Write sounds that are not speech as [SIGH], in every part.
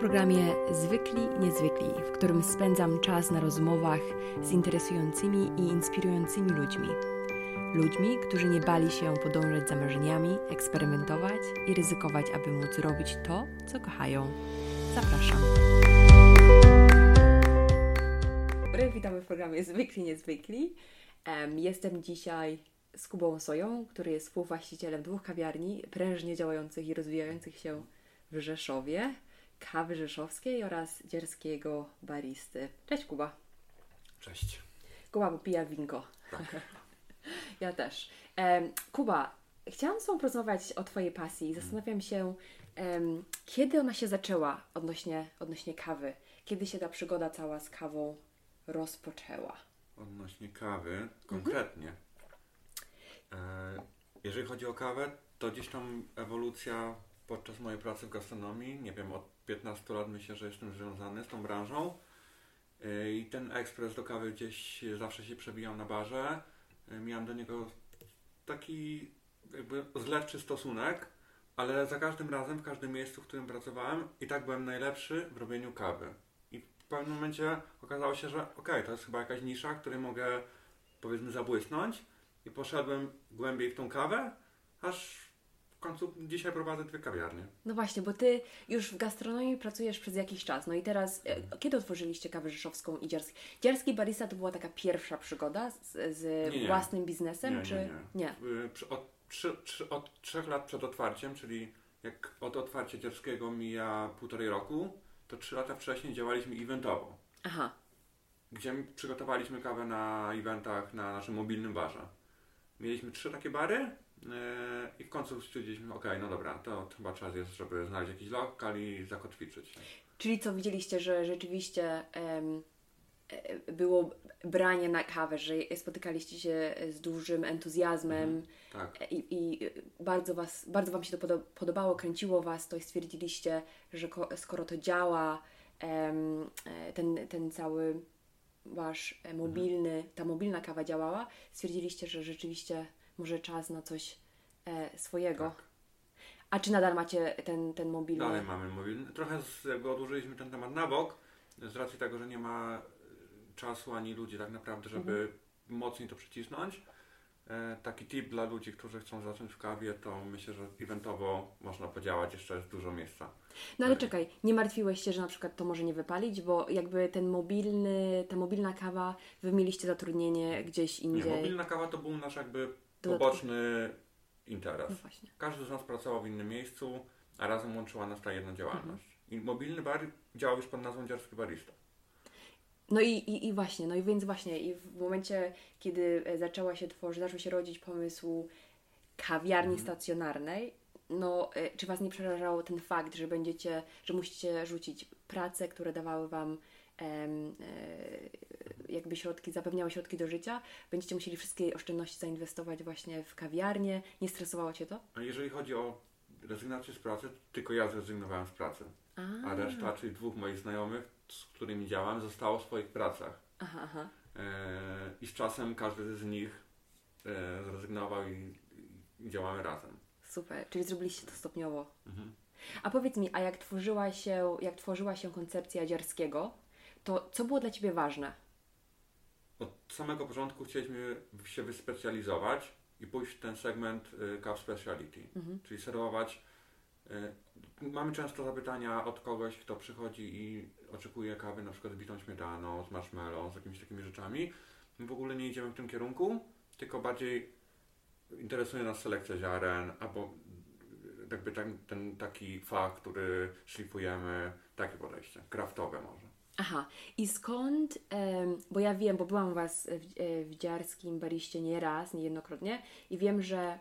programie Zwykli Niezwykli, w którym spędzam czas na rozmowach z interesującymi i inspirującymi ludźmi. Ludźmi, którzy nie bali się podążać za marzeniami, eksperymentować i ryzykować, aby móc robić to, co kochają. Zapraszam. Dobry, witamy w programie Zwykli Niezwykli. Jestem dzisiaj z Kubą Soją, który jest współwłaścicielem dwóch kawiarni prężnie działających i rozwijających się w Rzeszowie kawy rzeszowskiej oraz dzierskiego baristy. Cześć Kuba. Cześć. Kuba popija winko. Tak. [LAUGHS] ja też. Kuba, chciałam z Tobą porozmawiać o Twojej pasji. Zastanawiam się, kiedy ona się zaczęła odnośnie, odnośnie kawy? Kiedy się ta przygoda cała z kawą rozpoczęła? Odnośnie kawy, konkretnie. Mhm. jeżeli chodzi o kawę, to gdzieś tam ewolucja podczas mojej pracy w gastronomii, nie wiem, od 15 lat myślę, że jestem związany z tą branżą y, i ten ekspres do kawy gdzieś zawsze się przebijał na barze. Y, miałem do niego taki jakby zlewczy stosunek, ale za każdym razem, w każdym miejscu, w którym pracowałem i tak byłem najlepszy w robieniu kawy. I w pewnym momencie okazało się, że okay, to jest chyba jakaś nisza, której mogę powiedzmy zabłysnąć i poszedłem głębiej w tą kawę, aż końcu dzisiaj prowadzę dwie kawiarnie. No właśnie, bo ty już w gastronomii pracujesz przez jakiś czas. No i teraz, e, kiedy otworzyliście kawę rzeszowską i dziarski? Dziarski barista to była taka pierwsza przygoda z, z nie, nie. własnym biznesem, nie, czy nie? nie. nie. Od, trzy, trzy, od trzech lat przed otwarciem, czyli jak od otwarcia dziarskiego mija półtorej roku, to trzy lata wcześniej działaliśmy eventowo. Aha. Gdzie przygotowaliśmy kawę na eventach na naszym mobilnym barze. Mieliśmy trzy takie bary, i w końcu stwierdziliśmy, ok, no dobra, to chyba czas jest, żeby znaleźć jakiś lokal i zakotwiczyć. Czyli co, widzieliście, że rzeczywiście um, było branie na kawę, że spotykaliście się z dużym entuzjazmem mhm, tak. i, i, bardzo, was, bardzo Wam się to podobało, kręciło Was to i stwierdziliście, że skoro to działa, um, ten, ten cały Wasz e, mobilny, mhm. ta mobilna kawa działała, stwierdziliście, że rzeczywiście może czas na coś e, swojego. Tak. A czy nadal macie ten, ten mobilny? Dalej mamy mobilny. Trochę z, jakby odłożyliśmy ten temat na bok, z racji tego, że nie ma e, czasu ani ludzi tak naprawdę, żeby mhm. mocniej to przycisnąć. E, taki tip dla ludzi, którzy chcą zacząć w kawie, to myślę, że eventowo można podziałać, jeszcze jest dużo miejsca. No ale czekaj, nie martwiłeś się, że na przykład to może nie wypalić, bo jakby ten mobilny, ta mobilna kawa, wy mieliście zatrudnienie gdzieś indziej. Nie, mobilna kawa to był nasz jakby poboczny interes. No Każdy z nas pracował w innym miejscu, a razem łączyła nas ta jedna działalność. Mhm. I mobilny bar działał już pod nazwą Dziarski Barista. No i, i, i właśnie, no i więc właśnie, i w momencie, kiedy e, zaczęła się tworzyć, zaczął się rodzić pomysł kawiarni mhm. stacjonarnej, no e, czy Was nie przerażał ten fakt, że będziecie, że musicie rzucić prace, które dawały Wam em, e, jakby środki, zapewniały środki do życia, będziecie musieli wszystkie oszczędności zainwestować właśnie w kawiarnię. Nie stresowało Cię to? A jeżeli chodzi o rezygnację z pracy, tylko ja zrezygnowałem z pracy. A, a reszta, czyli dwóch moich znajomych, z którymi działam, zostało w swoich pracach. Aha, aha. E, I z czasem każdy z nich e, zrezygnował i, i, działamy razem. Super, czyli zrobiliście to stopniowo. Mhm. A powiedz mi, a jak tworzyła się, jak tworzyła się koncepcja Dziarskiego, to co było dla Ciebie ważne? Od samego początku chcieliśmy się wyspecjalizować i pójść w ten segment y, Cup Speciality, mhm. czyli serwować. Y, mamy często zapytania od kogoś, kto przychodzi i oczekuje kawy na przykład z bitą śmietaną, z marshmallow, z jakimiś takimi rzeczami. My w ogóle nie idziemy w tym kierunku, tylko bardziej interesuje nas selekcja ziaren, albo jakby ten, ten taki fakt, który szlifujemy, takie podejście, kraftowe może. Aha, i skąd, bo ja wiem, bo byłam u Was w, e, w Dziarskim Bariście nie raz, niejednokrotnie i wiem, że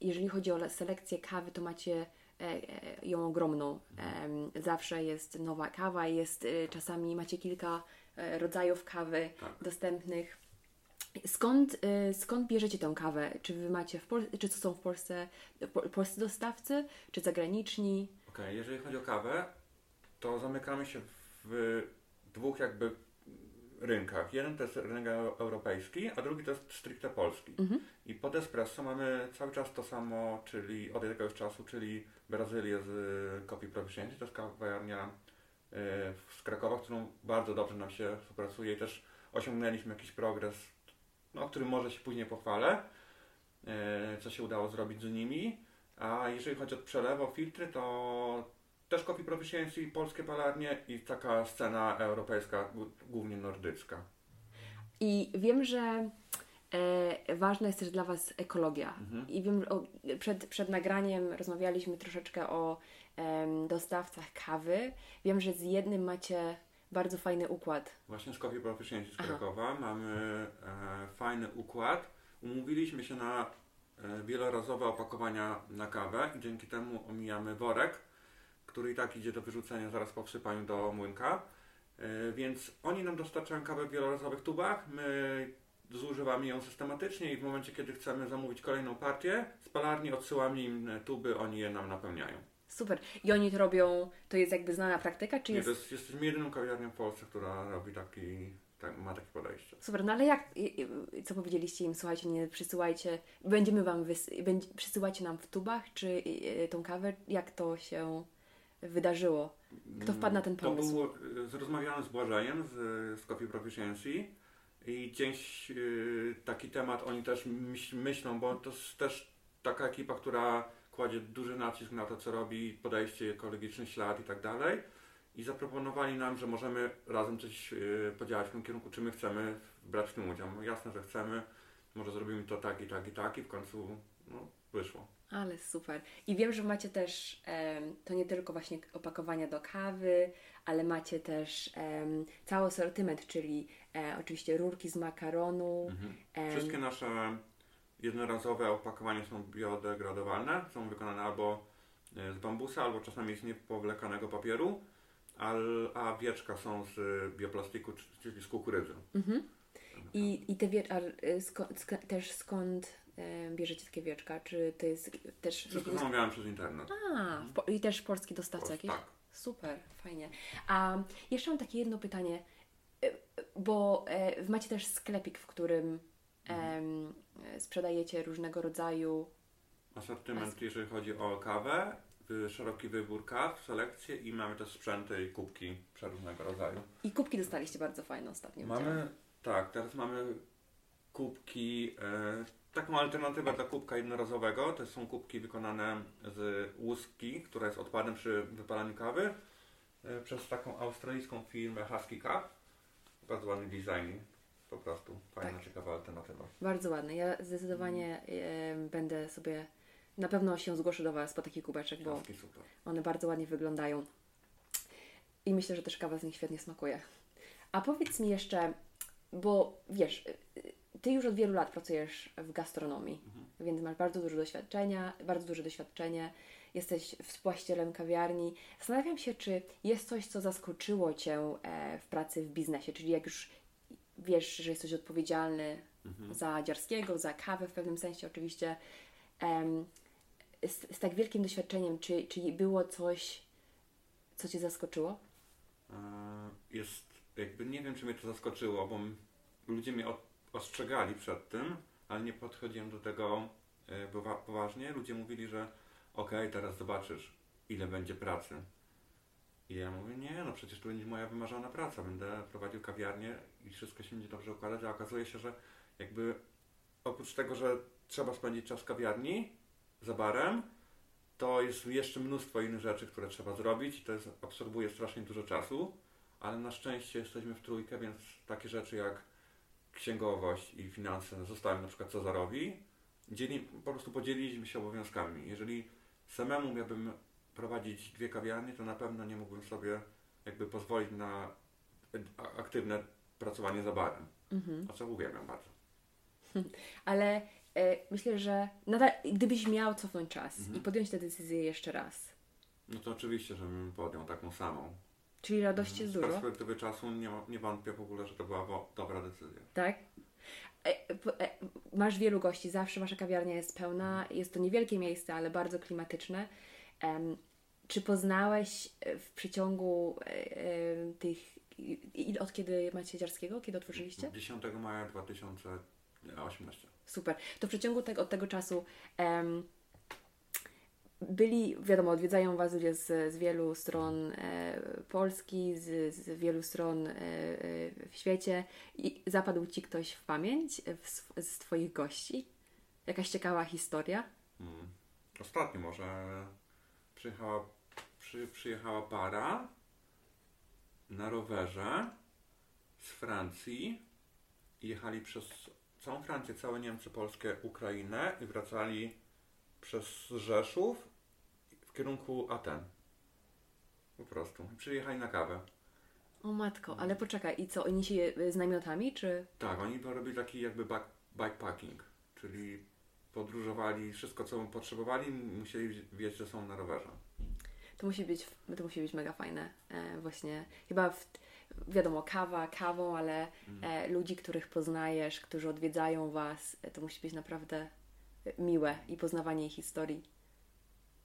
jeżeli chodzi o selekcję kawy, to macie e, e, ją ogromną. Zawsze jest nowa kawa, jest czasami macie kilka rodzajów kawy tak. dostępnych. Skąd, skąd bierzecie tę kawę? Czy wy macie w Pol- czy to są w Polsce polscy dostawcy, czy zagraniczni? Okej, okay, jeżeli chodzi o kawę, to zamykamy się w dwóch jakby rynkach. Jeden to jest rynek europejski, a drugi to jest stricte polski. Mhm. I pod espresso mamy cały czas to samo, czyli od jakiegoś czasu, czyli Brazylię z Copy Proficiency, to jest kawiarnia z Krakowa, z którą bardzo dobrze nam się współpracuje i też osiągnęliśmy jakiś progres, no, o którym może się później pochwalę, co się udało zrobić z nimi. A jeżeli chodzi o przelew, o filtry, to też Coffee Proficiency, polskie palarnie i taka scena europejska, głównie nordycka. I wiem, że e, ważna jest też dla Was ekologia. Mhm. I wiem, o, przed, przed nagraniem rozmawialiśmy troszeczkę o e, dostawcach kawy. Wiem, że z jednym macie bardzo fajny układ. Właśnie z Coffee Proficiency z Krakowa Aha. mamy e, fajny układ. Umówiliśmy się na e, wielorazowe opakowania na kawę i dzięki temu omijamy worek, który i tak idzie do wyrzucenia zaraz po wsypaniu do młynka. E, więc oni nam dostarczają kawę w wielorazowych tubach, my zużywamy ją systematycznie i w momencie, kiedy chcemy zamówić kolejną partię, z palarni odsyłamy im tuby, oni je nam napełniają. Super. I oni to robią, to jest jakby znana praktyka, czy Nie, jest... to jest, jesteśmy jedyną kawiarnią w Polsce, która robi taki, tak, ma takie podejście. Super, no ale jak, co powiedzieliście im, słuchajcie, nie przysyłajcie, będziemy Wam, wys... będzie, przysyłacie nam w tubach, czy tą kawę, jak to się wydarzyło? Kto wpadł na ten pomysł? To było zrozmawiane z Błażejem z, z Coffee Proficiency i gdzieś yy, taki temat oni też myśl, myślą, bo to jest też taka ekipa, która kładzie duży nacisk na to, co robi, podejście, ekologiczny ślad i tak dalej. I zaproponowali nam, że możemy razem coś podziałać w tym kierunku, czy my chcemy brać w tym udział. No, jasne, że chcemy, może zrobimy to tak i tak i tak i w końcu no, wyszło. Ale super. I wiem, że macie też, um, to nie tylko właśnie opakowania do kawy, ale macie też um, cały asortyment, czyli e, oczywiście rurki z makaronu. Mhm. Wszystkie nasze jednorazowe opakowania są biodegradowalne, są wykonane albo e, z bambusa, albo czasami z niepowlekanego papieru, a wieczka są z bioplastiku, czyli z kukurydzy. Mhm. I, I te wieczka, też skąd bierzecie takie wieczka? Czy to jest też... Wszystko zamawiałem przez internet. A, i też polski dostawca jakiś? Tak. Super, fajnie. A jeszcze mam takie jedno pytanie, e, bo e, macie też sklepik, w którym mhm. sprzedajecie różnego rodzaju asortyment, jeżeli chodzi o kawę, szeroki wybór kaw, selekcję i mamy też sprzęty i kubki przeróżnego rodzaju. I kubki dostaliście bardzo fajne ostatnio. Mamy, tak, teraz mamy kubki e, taką alternatywę dla kubka jednorazowego. To są kubki wykonane z łuski, która jest odpadem przy wypalaniu kawy e, przez taką australijską firmę Husky Cup. Bardzo ładny design. Po prostu fajna, tak. ciekawa alternatywa. Bardzo ładny. Ja zdecydowanie e, będę sobie, na pewno się zgłoszę do Was po taki kubeczek, bo one bardzo ładnie wyglądają. I myślę, że też kawa z nich świetnie smakuje. A powiedz mi jeszcze, bo wiesz, ty już od wielu lat pracujesz w gastronomii, mhm. więc masz bardzo dużo doświadczenia, bardzo duże doświadczenie. Jesteś współwłaścicielem kawiarni. Zastanawiam się, czy jest coś, co zaskoczyło Cię e, w pracy w biznesie, czyli jak już wiesz, że jesteś odpowiedzialny mhm. za dziarskiego, za kawę w pewnym sensie oczywiście, z, z, tak wielkim doświadczeniem, czy, czy było coś, co Cię zaskoczyło? E, jest, jakby nie wiem, czy mnie to zaskoczyło, bo ludzie mnie od ostrzegali przed tym, ale nie podchodziłem do tego e, poważnie. Ludzie mówili, że okej, okay, teraz zobaczysz, ile będzie pracy. I ja mówię, nie, no przecież to będzie moja wymarzona praca. Będę prowadził kawiarnię i wszystko się będzie dobrze układać, a okazuje się, że jakby oprócz tego, że trzeba spędzić czas w kawiarni za barem, to jest jeszcze mnóstwo innych rzeczy, które trzeba zrobić i to jest, absorbuje strasznie dużo czasu, ale na szczęście jesteśmy w trójkę, więc takie rzeczy jak księgowość i finanse zostałem na przykład Cezarowi, dzieli, po prostu podzieliliśmy się obowiązkami. Jeżeli samemu miałbym prowadzić dwie kawiarnie, to na pewno nie mógłbym sobie jakby pozwolić na aktywne pracowanie za barem. Mhm. A co uwielbiam bardzo. [LAUGHS] Ale e, myślę, że nadal, gdybyś miał cofnąć czas mhm. i podjąć tę decyzję jeszcze raz. No to oczywiście, żebym podjął taką samą. Czyli radości jest dużo. Z perspektywy czasu nie, nie wątpię w ogóle, że to była dobra decyzja. Tak? E, e, masz wielu gości, zawsze wasza kawiarnia jest pełna. Jest to niewielkie miejsce, ale bardzo klimatyczne. czy poznałeś e, w przeciągu tych. Od kiedy macie Dziarskiego? Kiedy otworzyliście? 10 maja 2018. Super. To w przeciągu tego, od tego czasu byli, wiadomo, odwiedzają Was ludzie z, z wielu stron e, Polski, z, z wielu stron e, e, w świecie i zapadł Ci ktoś w pamięć w, sw- z Twoich gości? Jakaś ciekawa historia? Mm. Ostatnio może przyjechała, przy, przyjechała para na rowerze z Francji i jechali przez całą Francję, całe Niemcy, Polskę, Ukrainę i wracali przez Rzeszów w kierunku Aten. Po prostu. Przyjechali na kawę. O matko, ale poczekaj, i co, oni się y, z namiotami, czy... Tak, oni robili taki jakby back, bikepacking, czyli podróżowali, wszystko co potrzebowali, musieli wiedzieć, że są na rowerze. To musi być, to musi być mega fajne. E, właśnie, chyba w, wiadomo, kawa kawą, ale e, ludzi, których poznajesz, którzy odwiedzają Was, e, to musi być naprawdę e, miłe i poznawanie ich historii.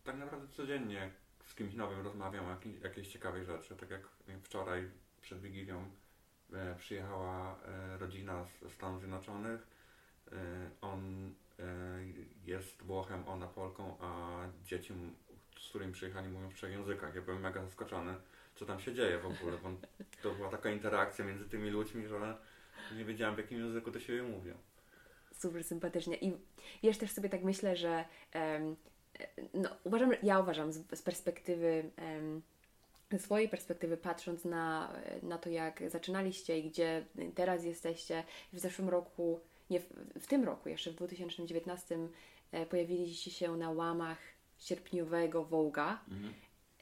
Tak naprawdę codziennie z kimś nowym rozmawiam o jakiej, jakiejś ciekawej rzeczy. Tak jak wczoraj przed Wigilią e, przyjechała e, rodzina z Stanów Zjednoczonych. E, on e, jest Włochem, ona Polką, a dzieci, z którymi przyjechali, mówią w trzech językach. Ja byłem mega zaskoczony, co tam się dzieje w ogóle, bo to była taka interakcja między tymi ludźmi, że nie wiedziałem w jakim języku do siebie mówią. Super sympatycznie. I wiesz, też sobie tak myślę, że e, no, uważam, ja uważam z, z perspektywy, ze swojej perspektywy, patrząc na, na to, jak zaczynaliście i gdzie teraz jesteście, w zeszłym roku, nie w, w tym roku, jeszcze w 2019, e, pojawiliście się na łamach sierpniowego Wołga.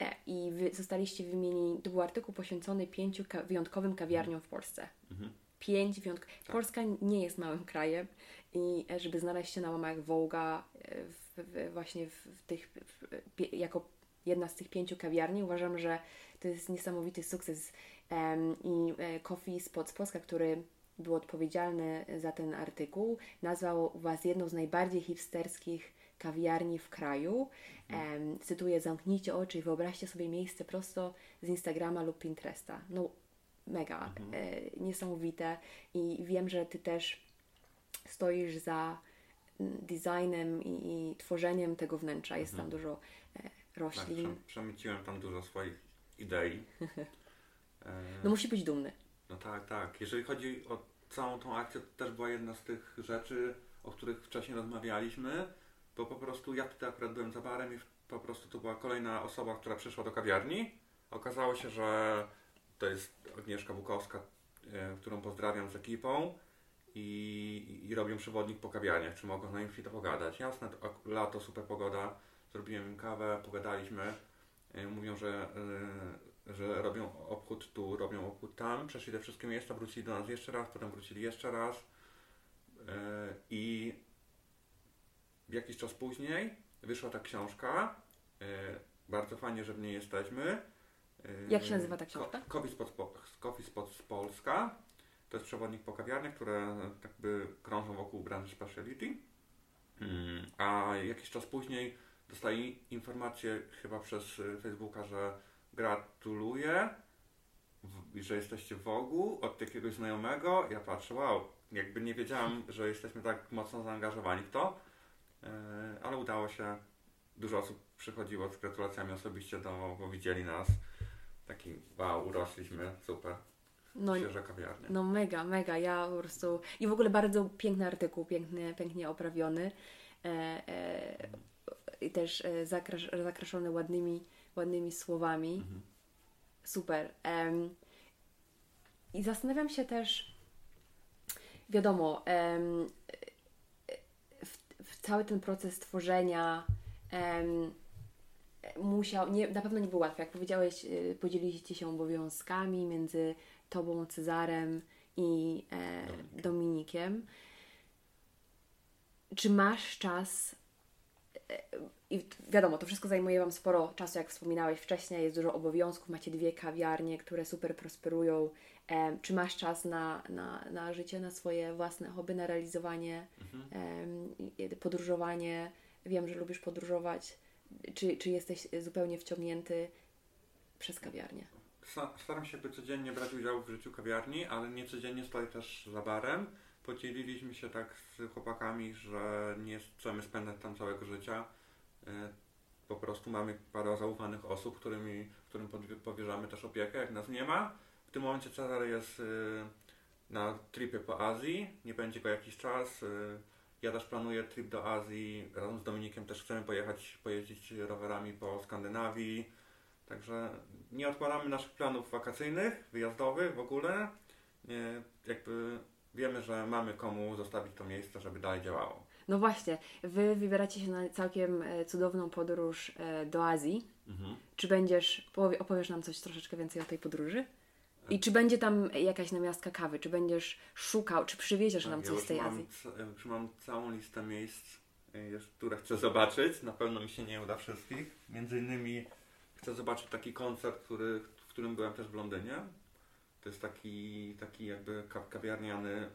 E, I wy zostaliście wymienieni, to był artykuł poświęcony pięciu ka- wyjątkowym kawiarniom w Polsce. Mhm. Pięć wyjątkowych. Polska nie jest małym krajem i e, żeby znaleźć się na łamach Wołga e, w, w, właśnie w, w tych, jako jedna z tych pięciu kawiarni, uważam, że to jest niesamowity sukces. Em, I e, Coffee Spot z Polska, który był odpowiedzialny za ten artykuł, nazwał Was jedną z najbardziej hipsterskich kawiarni w kraju. Em, cytuję, zamknijcie oczy i wyobraźcie sobie miejsce prosto z Instagrama lub Pinteresta. No mega, e, niesamowite i wiem, że Ty też stoisz za designem i, i tworzeniem tego wnętrza. Jest tam dużo e, Tak, roślin. przem- przemyciłem tam dużo swoich idei. [LAUGHS] E, No musi być dumny. No tak, tak. Jeżeli chodzi o całą tą akcję, to też była jedna z tych rzeczy, o których wcześniej rozmawialiśmy, bo po prostu ja wtedy akurat byłem za barem i po prostu to była kolejna osoba, która przyszła do kawiarni. Okazało się, że to jest Agnieszka Bukowska, e, którą pozdrawiam z ekipą i, i robią przewodnik po kawiarniach, czy mogą z nami chwilę pogadać. Jasne, to lato, super pogoda, zrobiłem im kawę, pogadaliśmy. E, Mówią, że, e, że robią obchód tu, robią obchód tam, przeszli te wszystkie miejsca, wrócili do nas jeszcze raz, potem wrócili jeszcze raz i jakiś czas później wyszła ta książka. Bardzo fajnie, że w niej jesteśmy. E, Jak się nazywa ta książka? Coffee Spot, Po- Coffee Spot z Polska. To jest przewodnik po kawiarniach, które jakby krążą wokół branży speciality. Mm, A jakiś czas później dostali informację chyba przez y, Facebooka, że gratuluję, że jesteście w Wogu od jakiegoś znajomego. Ja patrzę, wow, jakby nie wiedziałam, [LAUGHS] że jesteśmy tak mocno zaangażowani w to, E, ale udało się. Dużo osób przychodziło z gratulacjami osobiście, do, bo widzieli nas. Taki wow, urośliśmy, super. No, Świeża kawiarnia. no mega, mega. Ja po prostu... I w ogóle bardzo piękny artykuł, piękny, pięknie oprawiony. E, e, I też e, zakrasz, zakraszony ładnymi, ładnymi słowami. Mhm. Super. I zastanawiam się też, wiadomo, w, w cały ten proces tworzenia musiał, nie, na pewno nie był łatwy. Jak powiedziałeś, y, podzieliliście się obowiązkami między Tobą, Cezarem i e, Dominikiem. Dominikiem. Czy masz czas e, i wiadomo, to wszystko zajmuje Wam sporo czasu, jak wspominałeś wcześniej, jest dużo obowiązków, macie dwie kawiarnie, które super prosperują. Em, czy masz czas na, na, na życie, na swoje własne hobby, na realizowanie, Mhm. podróżowanie? Wiem, że lubisz podróżować. Czy, czy jesteś zupełnie wciągnięty przez kawiarnię? Sta- Staram się by codziennie brać udział w życiu kawiarni, ale nie codziennie stoję też za barem. Podzieliliśmy się tak z chłopakami, że nie chcemy spędzać tam całego życia. E, po prostu mamy parę zaufanych osób, którymi, którym powierzamy też opiekę, jak nas nie ma. W tym momencie Cezar jest y, na tripie po Azji, nie będzie go jakiś czas. Ja też planuję trip do Azji, razem z Dominikiem też chcemy pojechać, pojeździć rowerami po Skandynawii. Także nie odkładamy naszych planów wakacyjnych, wyjazdowych w ogóle. Nie, jakby wiemy, że mamy komu zostawić to miejsce, żeby dalej działało. No właśnie, Wy wybieracie się na całkiem e, cudowną podróż e, do Azji. Mhm. Czy będziesz, opowiesz nam coś troszeczkę więcej o tej podróży? I czy będzie tam jakaś namiastka kawy? Czy będziesz szukał, czy przywieziesz tak, nam coś ja z tej mam, Azji? Już mam całą listę miejsc, które chcę zobaczyć. Na pewno mi się nie uda wszystkich. Między innymi chcę zobaczyć taki koncert, który, w którym byłem też w Londynie. To jest taki, taki jakby kawiarniany,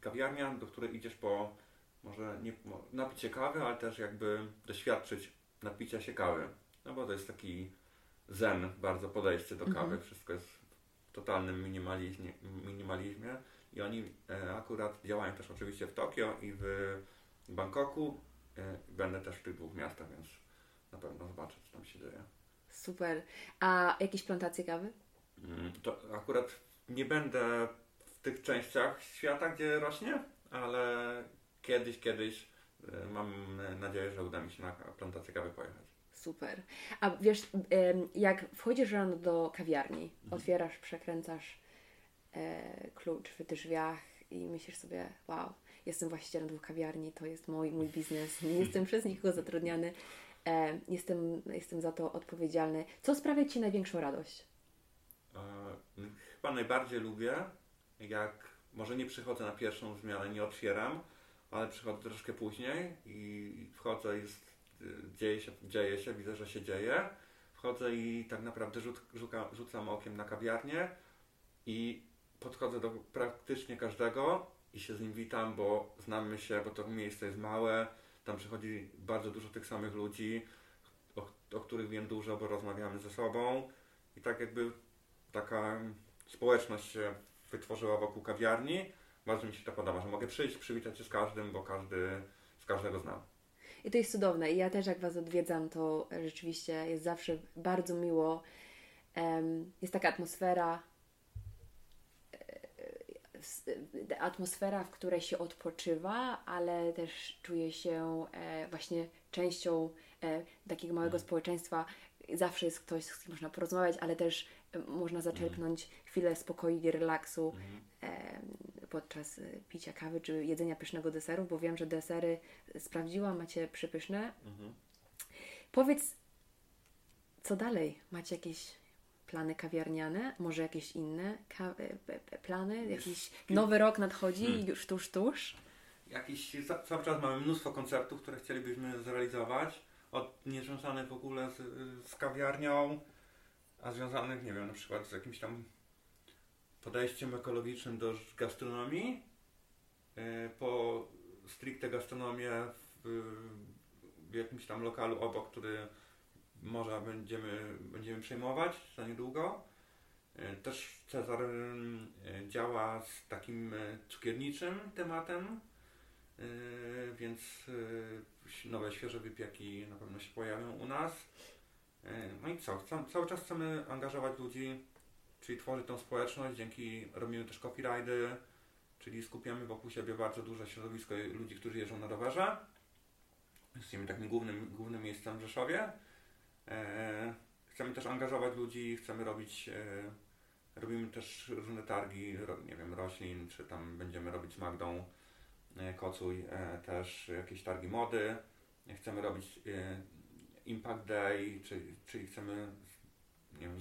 kawiarnia, do której idziesz po może nie napić się kawy, ale też jakby doświadczyć napicia się kawy. No bo to jest taki zen, bardzo podejście do kawy. Mhm. Wszystko jest totalnym minimalizmie, minimalizmie. I oni e, akurat działają też oczywiście w Tokio i w Bangkoku. E, będę też w tych dwóch miastach, więc na pewno zobaczę, co tam się dzieje. Super. A jakieś plantacje kawy? Mm, to akurat nie będę w tych częściach świata, gdzie rośnie, ale kiedyś, kiedyś e, mam nadzieję, że uda mi się na plantację kawy pojechać. Super. A wiesz, jak wchodzisz rano do kawiarni, mhm. otwierasz, przekręcasz e, klucz w drzwiach i myślisz sobie, wow, jestem właścicielem dwóch kawiarni, to jest mój, mój biznes, nie jestem przez nikogo zatrudniany, e, jestem, jestem za to odpowiedzialny. Co sprawia Ci największą radość? E, chyba najbardziej lubię, jak może nie przychodzę na pierwszą zmianę, nie otwieram, ale przychodzę troszkę później i wchodzę, jest, dzieje, się, dzieje się, widzę, że się dzieje. Wchodzę i tak naprawdę rzut, rzuka, rzucam okiem na kawiarnię i podchodzę do praktycznie każdego i się z nim witam, bo znamy się, bo to miejsce jest małe, tam przychodzi bardzo dużo tych samych ludzi, o, o których wiem dużo, bo rozmawiamy ze sobą i tak jakby taka społeczność się wytworzyła wokół kawiarni bardzo mi się to podoba, że mogę przyjść, przywitać się z każdym, bo każdy, z każdego znam. I to jest cudowne. I ja też jak Was odwiedzam, to rzeczywiście jest zawsze bardzo miło. Jest taka atmosfera, e, atmosfera, w której się odpoczywa, ale też czuje się e, właśnie częścią e, takiego małego mm. społeczeństwa. Zawsze jest ktoś, z kim można porozmawiać, ale też można zaczerpnąć mm. chwilę spokoju i relaksu. Podczas y, picia kawy czy jedzenia pysznego deseru, bo wiem, że desery sprawdziłam, macie przepyszne. Mhm. Powiedz, co dalej? Macie jakieś plany kawiarniane? Może jakieś inne e, plany? Jakiś nowy rok nadchodzi hmm. już tuż, tuż? Jakiś, cały czas mamy mnóstwo konceptów, które chcielibyśmy zrealizować. Od niezwiązanych w ogóle z, z kawiarnią, a związanych, nie wiem, na przykład z jakimś tam podejściem ekologicznym do gastronomii, e, po stricte gastronomię w, jakimś tam lokalu obok, który może będziemy, będziemy przejmować za niedługo. E, też Cezar e, działa z takim cukierniczym tematem, więc nowe, świeże wypieki na pewno się pojawią u nas. No i co? Cały czas chcemy angażować ludzi czyli tworzy tą społeczność, dzięki robimy też copyrighty, czyli skupiamy wokół siebie bardzo duże środowisko ludzi, którzy jeżdżą na rowerze. Jesteśmy takim głównym, głównym miejscem w Rzeszowie. E, chcemy też angażować ludzi, chcemy robić, e, robimy też różne targi, ro, nie wiem, roślin, czy tam będziemy robić z Magdą e, Kocuj e, też jakieś targi mody. Chcemy robić e, Impact Day, czyli, czyli chcemy nie wiem,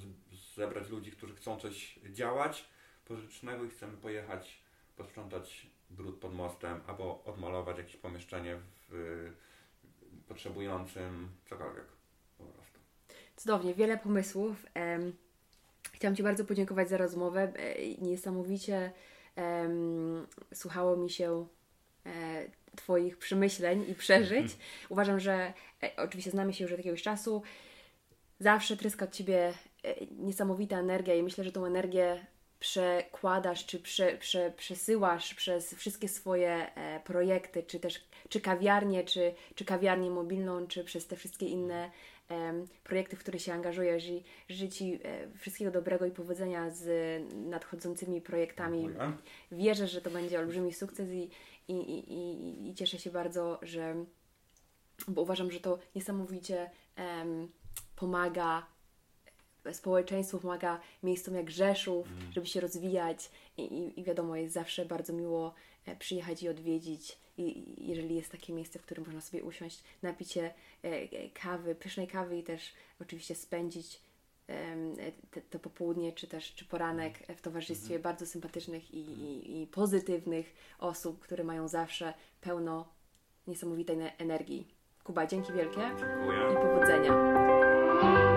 zebrać ludzi, którzy chcą coś działać pożytecznego i chcemy pojechać, posprzątać brud pod mostem albo odmalować jakieś pomieszczenie w, y, potrzebującym, cokolwiek po prostu. Cudownie, wiele pomysłów. Um, chciałam Ci bardzo podziękować za rozmowę. E, niesamowicie um, słuchało mi się e, Twoich przemyśleń i przeżyć. [LAUGHS] Uważam, że e, oczywiście znamy się już od jakiegoś czasu zawsze tryska od Ciebie niesamowita energia i myślę, że tą energię przekładasz, czy prze, prze, przesyłasz przez wszystkie swoje e, projekty, czy też czy kawiarnię, czy, czy kawiarnię mobilną, czy przez te wszystkie inne e, projekty, w które się angażujesz i życzę Ci e, wszystkiego dobrego i powodzenia z nadchodzącymi projektami. Dziękuję. Wierzę, że to będzie olbrzymi sukces i, i, i, i, i cieszę się bardzo, że bo uważam, że to niesamowicie pomaga społeczeństwu, pomaga miejscom jak Rzeszów, żeby się rozwijać i, i, i wiadomo, jest zawsze bardzo miło e, przyjechać i odwiedzić i, jeżeli jest takie miejsce, w którym można sobie usiąść, napić się e, e, kawy, pysznej kawy i też oczywiście spędzić te, to popołudnie czy też czy poranek e, w towarzystwie bardzo sympatycznych i, i, i pozytywnych osób, które mają zawsze pełno niesamowitej ne- energii. Kuba, dzięki wielkie Dziękuję. i powodzenia.